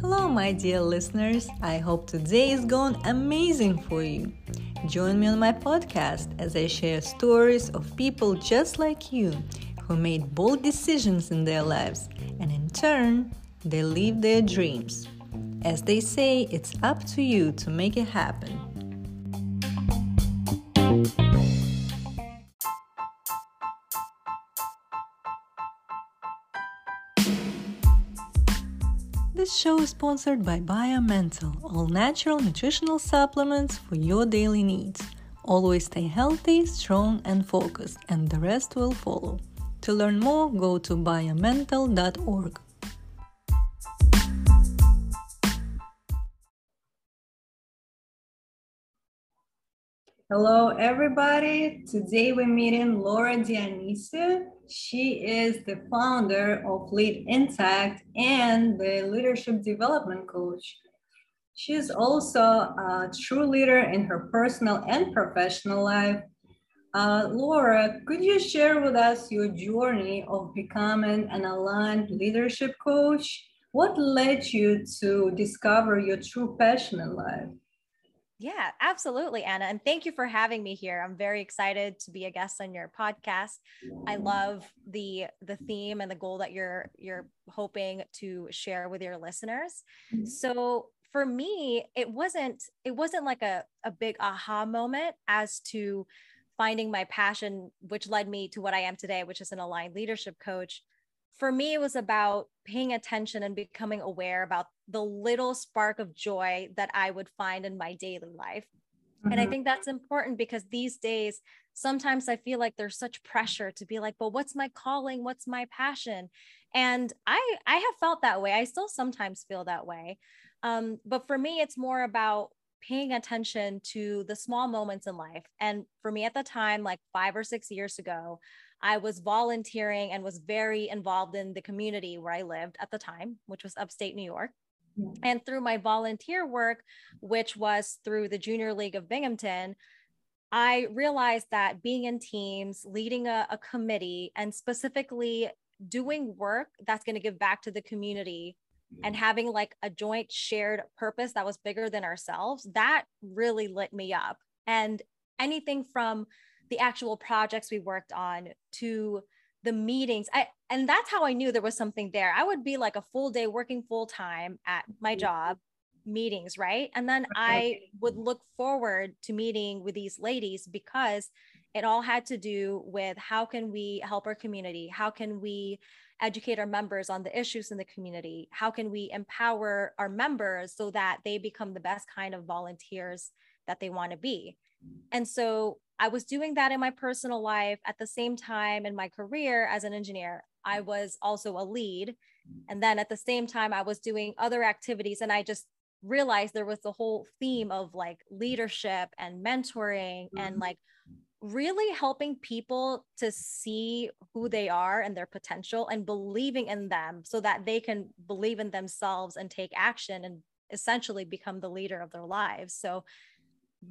Hello, my dear listeners. I hope today is going amazing for you. Join me on my podcast as I share stories of people just like you who made bold decisions in their lives and in turn, they live their dreams. As they say, it's up to you to make it happen. This show is sponsored by BioMental, all natural nutritional supplements for your daily needs. Always stay healthy, strong, and focused, and the rest will follow. To learn more, go to biomental.org. Hello, everybody. Today we're meeting Laura Dionisio. She is the founder of Lead Intact and the leadership development coach. She is also a true leader in her personal and professional life. Uh, Laura, could you share with us your journey of becoming an aligned leadership coach? What led you to discover your true passion in life? Yeah, absolutely, Anna. And thank you for having me here. I'm very excited to be a guest on your podcast. I love the the theme and the goal that you're you're hoping to share with your listeners. Mm-hmm. So for me, it wasn't it wasn't like a, a big aha moment as to finding my passion, which led me to what I am today, which is an aligned leadership coach for me, it was about paying attention and becoming aware about the little spark of joy that I would find in my daily life. Mm-hmm. And I mm-hmm. think that's important because these days, sometimes I feel like there's such pressure to be like, but what's my calling? What's my passion? And I I have felt that way. I still sometimes feel that way. Um, but for me, it's more about paying attention to the small moments in life. And for me at the time, like five or six years ago, I was volunteering and was very involved in the community where I lived at the time, which was upstate New York. And through my volunteer work, which was through the Junior League of Binghamton, I realized that being in teams, leading a, a committee, and specifically doing work that's going to give back to the community and having like a joint shared purpose that was bigger than ourselves, that really lit me up. And anything from the actual projects we worked on to the meetings i and that's how i knew there was something there. I would be like a full day working full time at my job meetings right? And then i would look forward to meeting with these ladies because it all had to do with how can we help our community? How can we educate our members on the issues in the community? How can we empower our members so that they become the best kind of volunteers that they want to be? And so I was doing that in my personal life at the same time in my career as an engineer. I was also a lead. And then at the same time, I was doing other activities. And I just realized there was the whole theme of like leadership and mentoring and mm-hmm. like really helping people to see who they are and their potential and believing in them so that they can believe in themselves and take action and essentially become the leader of their lives. So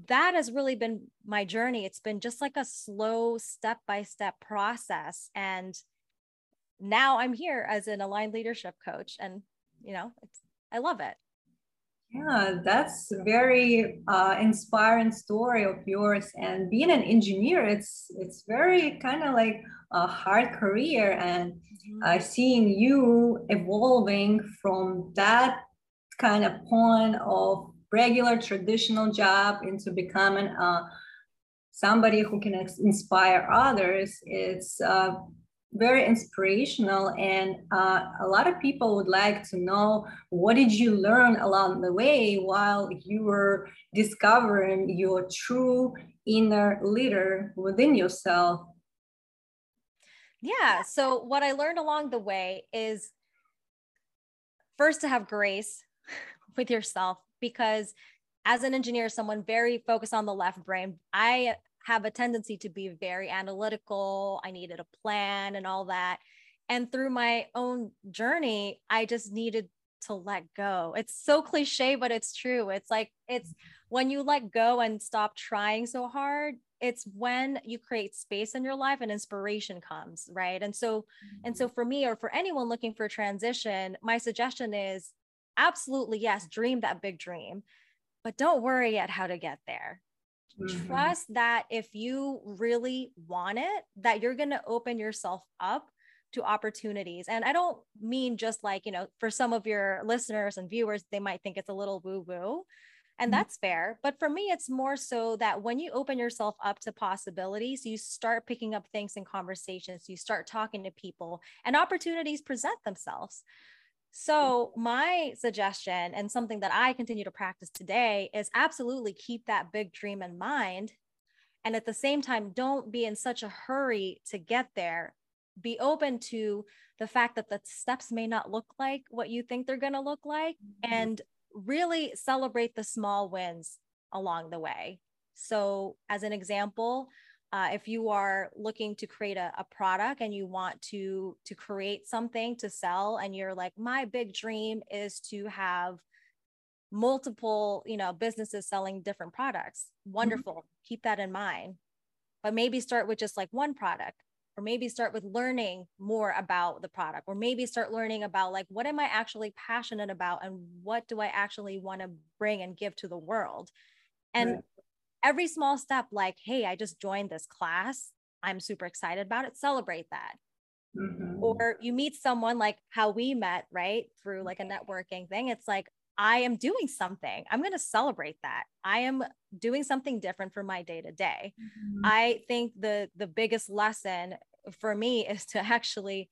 that has really been my journey. It's been just like a slow step by step process. And now I'm here as an aligned leadership coach. And, you know, it's, I love it. Yeah, that's a very uh, inspiring story of yours. And being an engineer, it's it's very kind of like a hard career. And uh, seeing you evolving from that kind of point of regular traditional job into becoming uh, somebody who can inspire others it's uh, very inspirational and uh, a lot of people would like to know what did you learn along the way while you were discovering your true inner leader within yourself? Yeah so what i learned along the way is first to have grace with yourself because as an engineer, someone very focused on the left brain, I have a tendency to be very analytical. I needed a plan and all that. And through my own journey, I just needed to let go. It's so cliche, but it's true. It's like, it's when you let go and stop trying so hard, it's when you create space in your life and inspiration comes, right? And so, and so mm-hmm. for me or for anyone looking for transition, my suggestion is absolutely yes, dream that big dream, but don't worry at how to get there. Mm-hmm. Trust that if you really want it, that you're going to open yourself up to opportunities. And I don't mean just like, you know, for some of your listeners and viewers, they might think it's a little woo woo. And mm-hmm. that's fair. But for me, it's more so that when you open yourself up to possibilities, you start picking up things in conversations, you start talking to people, and opportunities present themselves. So, my suggestion and something that I continue to practice today is absolutely keep that big dream in mind. And at the same time, don't be in such a hurry to get there be open to the fact that the steps may not look like what you think they're going to look like mm-hmm. and really celebrate the small wins along the way. So, as an example, uh, if you are looking to create a, a, product and you want to to create something to sell and you're like my big dream is to have multiple you know businesses selling different products mm-hmm. wonderful mm-hmm. keep that in mind but maybe start with just like one product or maybe start with learning more about the product or maybe start learning about like what am i actually passionate about and what do i actually want to bring and give to the world and right. Every small step like hey i just joined this class i'm super excited about it celebrate that mm-hmm. or you meet someone like how we met right through like a networking thing it's like I am doing something. I'm going to celebrate that. I am doing something different for my day to day. I think the the biggest lesson for me is to actually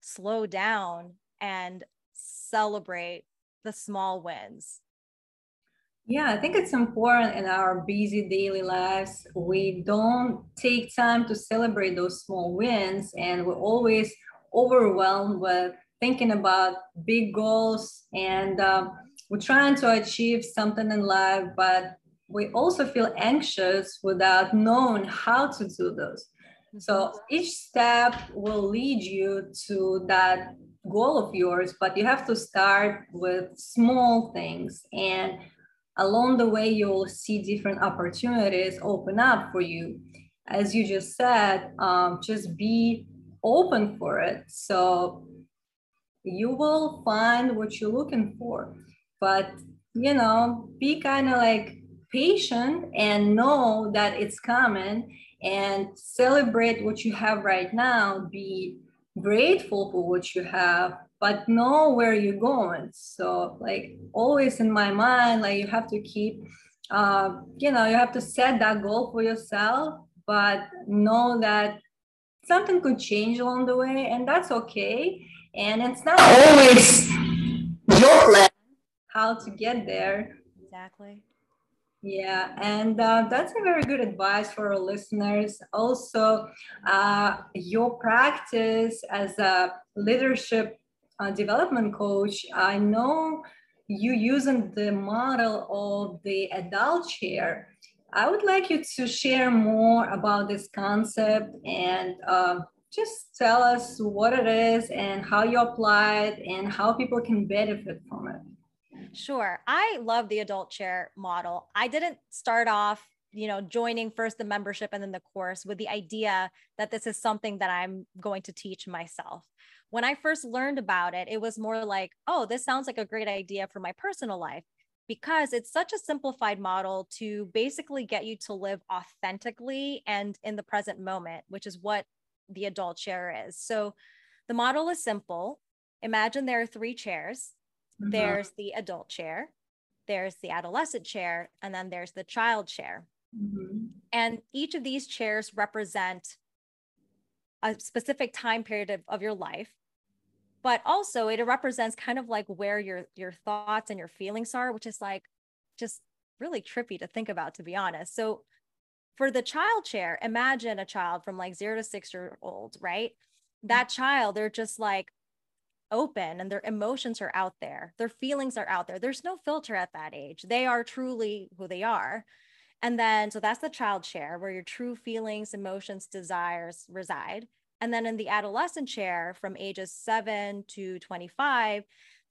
slow down and celebrate the small wins. Yeah, I think it's important in our busy daily lives. We don't take time to celebrate those small wins, and we're always overwhelmed with thinking about big goals and um, we're trying to achieve something in life, but we also feel anxious without knowing how to do those. So mm-hmm. each step will lead you to that goal of yours, but you have to start with small things. And along the way, you'll see different opportunities open up for you. As you just said, um, just be open for it. So you will find what you're looking for but you know be kind of like patient and know that it's coming and celebrate what you have right now be grateful for what you have but know where you're going so like always in my mind like you have to keep uh, you know you have to set that goal for yourself but know that something could change along the way and that's okay and it's not always your plan how to get there. Exactly. Yeah, and uh, that's a very good advice for our listeners. Also, uh, your practice as a leadership development coach, I know you using the model of the adult chair. I would like you to share more about this concept and uh, just tell us what it is and how you apply it and how people can benefit from it. Sure. I love the adult chair model. I didn't start off, you know, joining first the membership and then the course with the idea that this is something that I'm going to teach myself. When I first learned about it, it was more like, oh, this sounds like a great idea for my personal life because it's such a simplified model to basically get you to live authentically and in the present moment, which is what the adult chair is. So the model is simple. Imagine there are three chairs Mm-hmm. There's the adult chair, there's the adolescent chair, and then there's the child chair. Mm-hmm. And each of these chairs represent a specific time period of, of your life but also it represents kind of like where your your thoughts and your feelings are which is like just really trippy to think about to be honest so for the child chair imagine a child from like 0 to 6 year old right mm-hmm. that child they're just like open and their emotions are out there. Their feelings are out there. There's no filter at that age. They are truly who they are. And then, so that's the child chair where your true feelings, emotions, desires reside. And then in the adolescent chair from ages seven to 25,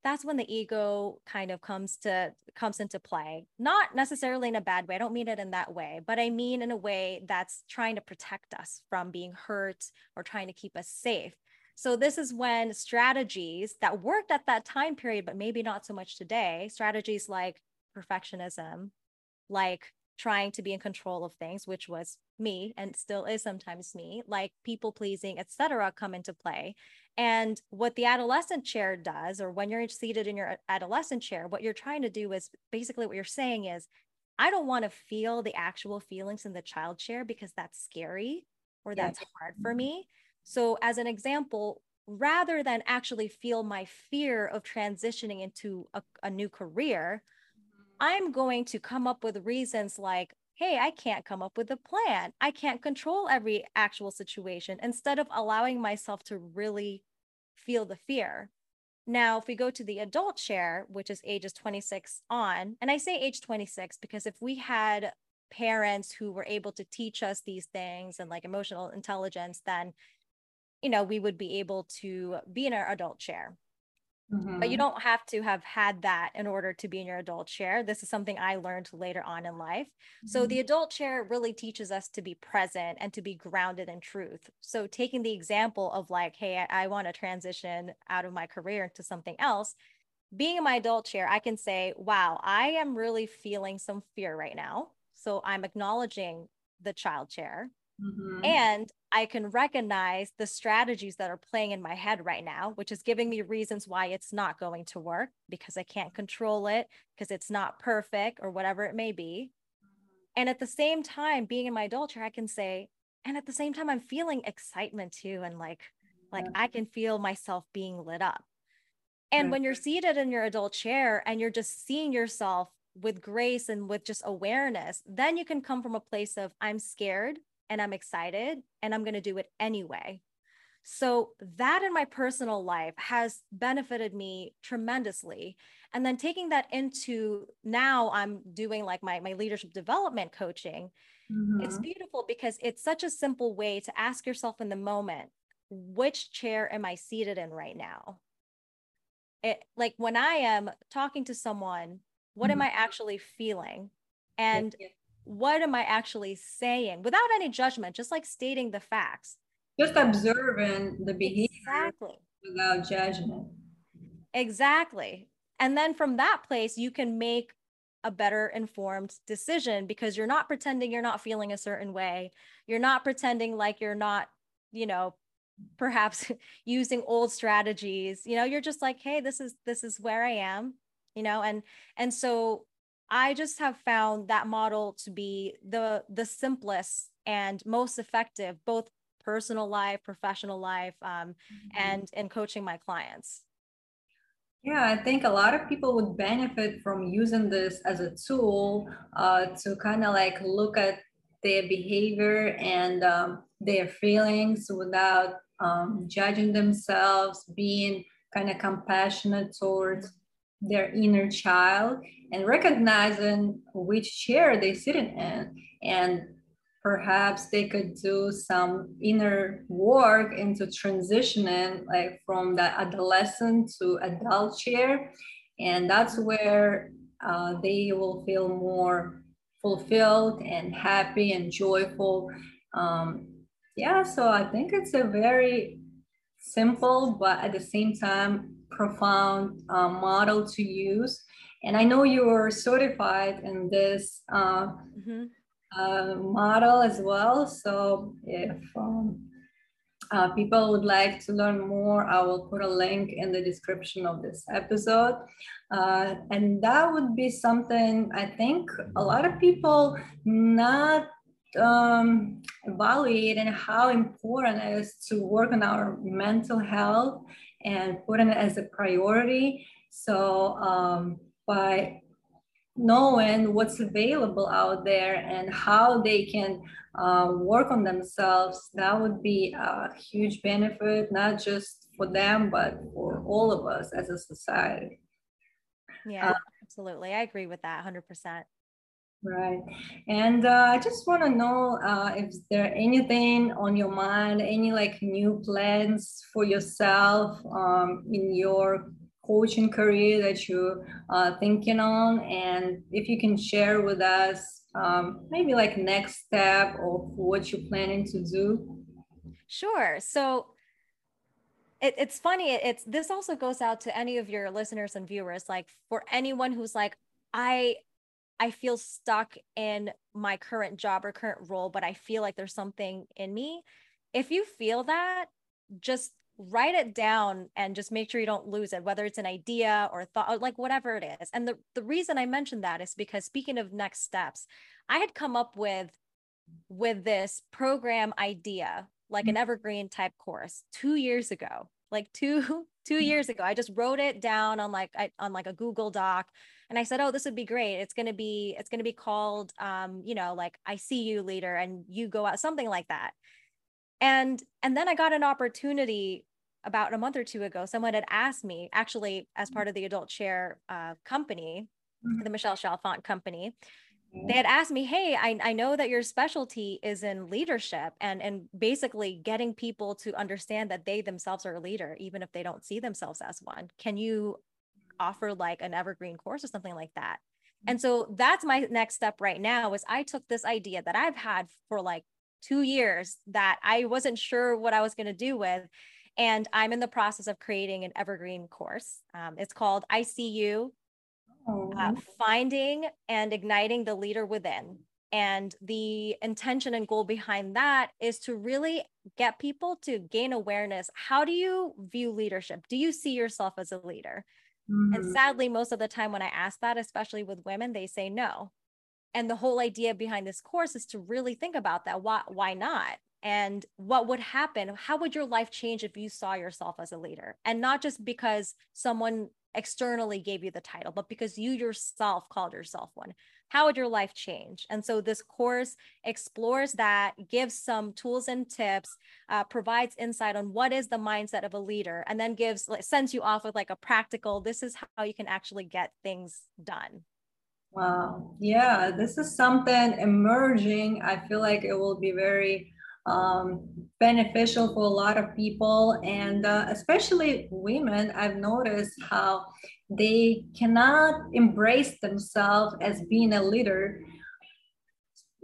that's when the ego kind of comes to comes into play. Not necessarily in a bad way i don't mean it in that way but i mean in a way that's trying to protect us from being hurt or trying to keep us safe. So this is when strategies that worked at that time period but maybe not so much today strategies like perfectionism like trying to be in control of things which was me and still is sometimes me like people pleasing etc come into play and what the adolescent chair does, or when you're seated in your adolescent chair, what you're trying to do is basically what you're saying is, I don't want to feel the actual feelings in the child chair because that's scary or that's hard for me. So, as an example, rather than actually feel my fear of transitioning into a, a new career, mm-hmm. I'm going to come up with reasons like, hey, I can't come up with a plan. I can't control every actual situation instead of allowing myself to really feel the fear. Now, if we go to the adult chair, which is ages 26 on, and I say age 26 because if we had parents who were able to teach us these things and like emotional intelligence, then, you know, we would be able to be in our adult chair. Mm-hmm. But you don't have to have had that in order to be in your adult chair. This is something I learned later on in life. Mm-hmm. So the adult chair really teaches us to be present and to be grounded in truth. So taking the example of like, hey, I, I want to transition out of my career into something else. Being in my adult chair, I can say, wow, I am really feeling some fear right now. So I'm acknowledging the child chair. Mm-hmm. And I can recognize the strategies that are playing in my head right now, which is giving me reasons why it's not going to work because I can't control it, because it's not perfect or whatever it may be. And at the same time, being in my adult chair, I can say, and at the same time, I'm feeling excitement too. And like, like I can feel myself being lit up. And when you're seated in your adult chair and you're just seeing yourself with grace and with just awareness, then you can come from a place of, I'm scared and I'm excited and I'm going to do it anyway. So that in my personal life has benefited me tremendously. And then taking that into now I'm doing like my, my leadership development coaching. Mm-hmm. It's beautiful because it's such a simple way to ask yourself in the moment, which chair am I seated in right now? It like when I am talking to someone, what mm-hmm. am I actually feeling? And yeah what am I actually saying without any judgment, just like stating the facts. Just observing the behavior exactly. without judgment. Exactly. And then from that place, you can make a better informed decision because you're not pretending you're not feeling a certain way. You're not pretending like you're not, you know, perhaps using old strategies. You know, you're just like, hey, this is this is where I am, you know, and and so I just have found that model to be the the simplest and most effective, both personal life, professional life, um, mm-hmm. and in coaching my clients. Yeah, I think a lot of people would benefit from using this as a tool uh, to kind of like look at their behavior and um, their feelings without um, judging themselves, being kind of compassionate towards their inner child and recognizing which chair they're sitting in. And perhaps they could do some inner work into transitioning like from the adolescent to adult chair. And that's where uh, they will feel more fulfilled and happy and joyful. Um, yeah so i think it's a very simple but at the same time profound uh, model to use. And I know you're certified in this uh, mm-hmm. uh, model as well. So if um, uh, people would like to learn more, I will put a link in the description of this episode. Uh, and that would be something I think a lot of people not um, evaluating how important it is to work on our mental health and putting it as a priority. So um, by knowing what's available out there and how they can uh, work on themselves, that would be a huge benefit, not just for them, but for all of us as a society. Yeah, uh, absolutely. I agree with that 100%. Right. And uh, I just want to know uh, if there anything on your mind, any like new plans for yourself um, in your coaching career that you're uh, thinking on? And if you can share with us um, maybe like next step of what you're planning to do. Sure. So it, it's funny it's this also goes out to any of your listeners and viewers like for anyone who's like i i feel stuck in my current job or current role but i feel like there's something in me. If you feel that just write it down and just make sure you don't lose it whether it's an idea or thought like whatever it is. And the, the reason i mentioned that is because speaking of next steps i had come up with with this program idea like an mm-hmm. evergreen type course two years ago like two two mm-hmm. years ago i just wrote it down on like I, on like a google doc and i said oh this would be great it's going to be it's going to be called um you know like i see you leader and you go out something like that and and then i got an opportunity about a month or two ago someone had asked me actually as part of the adult Chair uh, company mm-hmm. the michelle chalfant company they had asked me hey I, I know that your specialty is in leadership and and basically getting people to understand that they themselves are a leader even if they don't see themselves as one can you offer like an evergreen course or something like that and so that's my next step right now is i took this idea that i've had for like two years that I wasn't sure what I was going to do with. And I'm in the process of creating an evergreen course. Um, it's called ICU uh, Finding and Igniting the Leader Within. And the intention and goal behind that is to really get people to gain awareness. How do you view leadership? Do you see yourself as a leader? Mm-hmm. And sadly, most of the time when I ask that, especially with women, they say no and the whole idea behind this course is to really think about that why why not and what would happen how would your life change if you saw yourself as a leader and not just because someone externally gave you the title but because you yourself called yourself one how would your life change and so this course explores that gives some tools and tips uh, provides insight on what is the mindset of a leader and then gives sends you off with like a practical this is how you can actually get things done Wow. Yeah, this is something emerging. I feel like it will be very um, beneficial for a lot of people, and uh, especially women. I've noticed how they cannot embrace themselves as being a leader.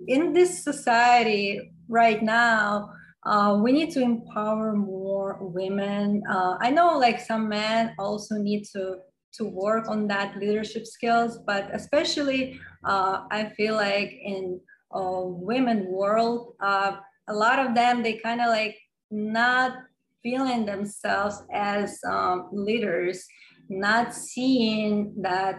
In this society right now, uh, we need to empower more women. Uh, I know like some men also need to to work on that leadership skills but especially uh, i feel like in uh, women world uh, a lot of them they kind of like not feeling themselves as um, leaders not seeing that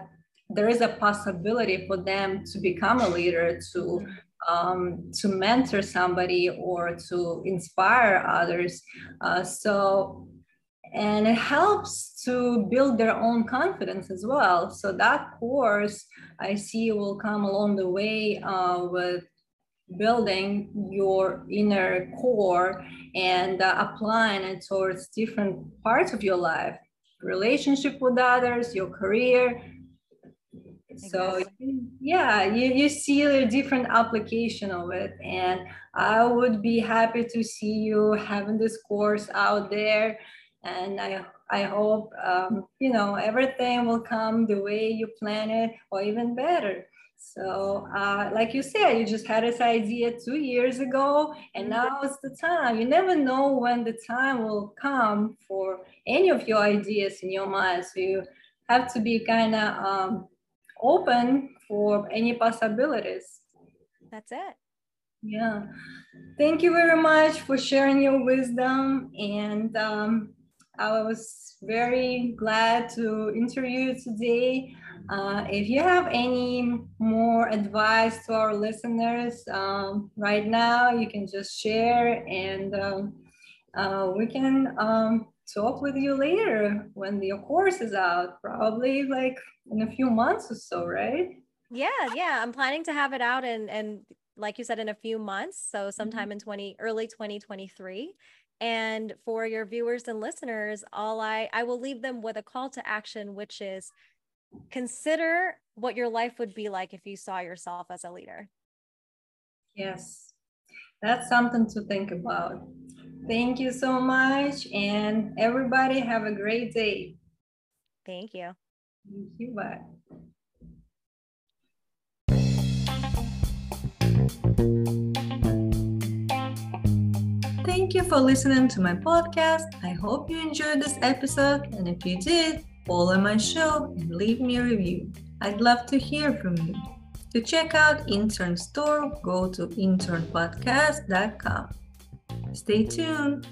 there is a possibility for them to become a leader to um, to mentor somebody or to inspire others uh, so and it helps to build their own confidence as well. So that course I see will come along the way uh, with building your inner core and uh, applying it towards different parts of your life, relationship with others, your career. So yeah, you, you see a different application of it. And I would be happy to see you having this course out there and I I hope um, you know everything will come the way you plan it or even better. So, uh, like you said, you just had this idea two years ago, and mm-hmm. now it's the time. You never know when the time will come for any of your ideas in your mind. So you have to be kind of um, open for any possibilities. That's it. Yeah. Thank you very much for sharing your wisdom and. Um, I was very glad to interview you today. Uh, if you have any more advice to our listeners um, right now, you can just share and um, uh, we can um, talk with you later when your course is out, probably like in a few months or so, right? Yeah, yeah. I'm planning to have it out and and like you said in a few months, so sometime mm-hmm. in 20 early 2023 and for your viewers and listeners, all I I will leave them with a call to action, which is consider what your life would be like if you saw yourself as a leader. Yes, that's something to think about. Thank you so much, and everybody have a great day. Thank you. Thank you. Bye. Thank you for listening to my podcast. I hope you enjoyed this episode. And if you did, follow my show and leave me a review. I'd love to hear from you. To check out Intern Store, go to internpodcast.com. Stay tuned.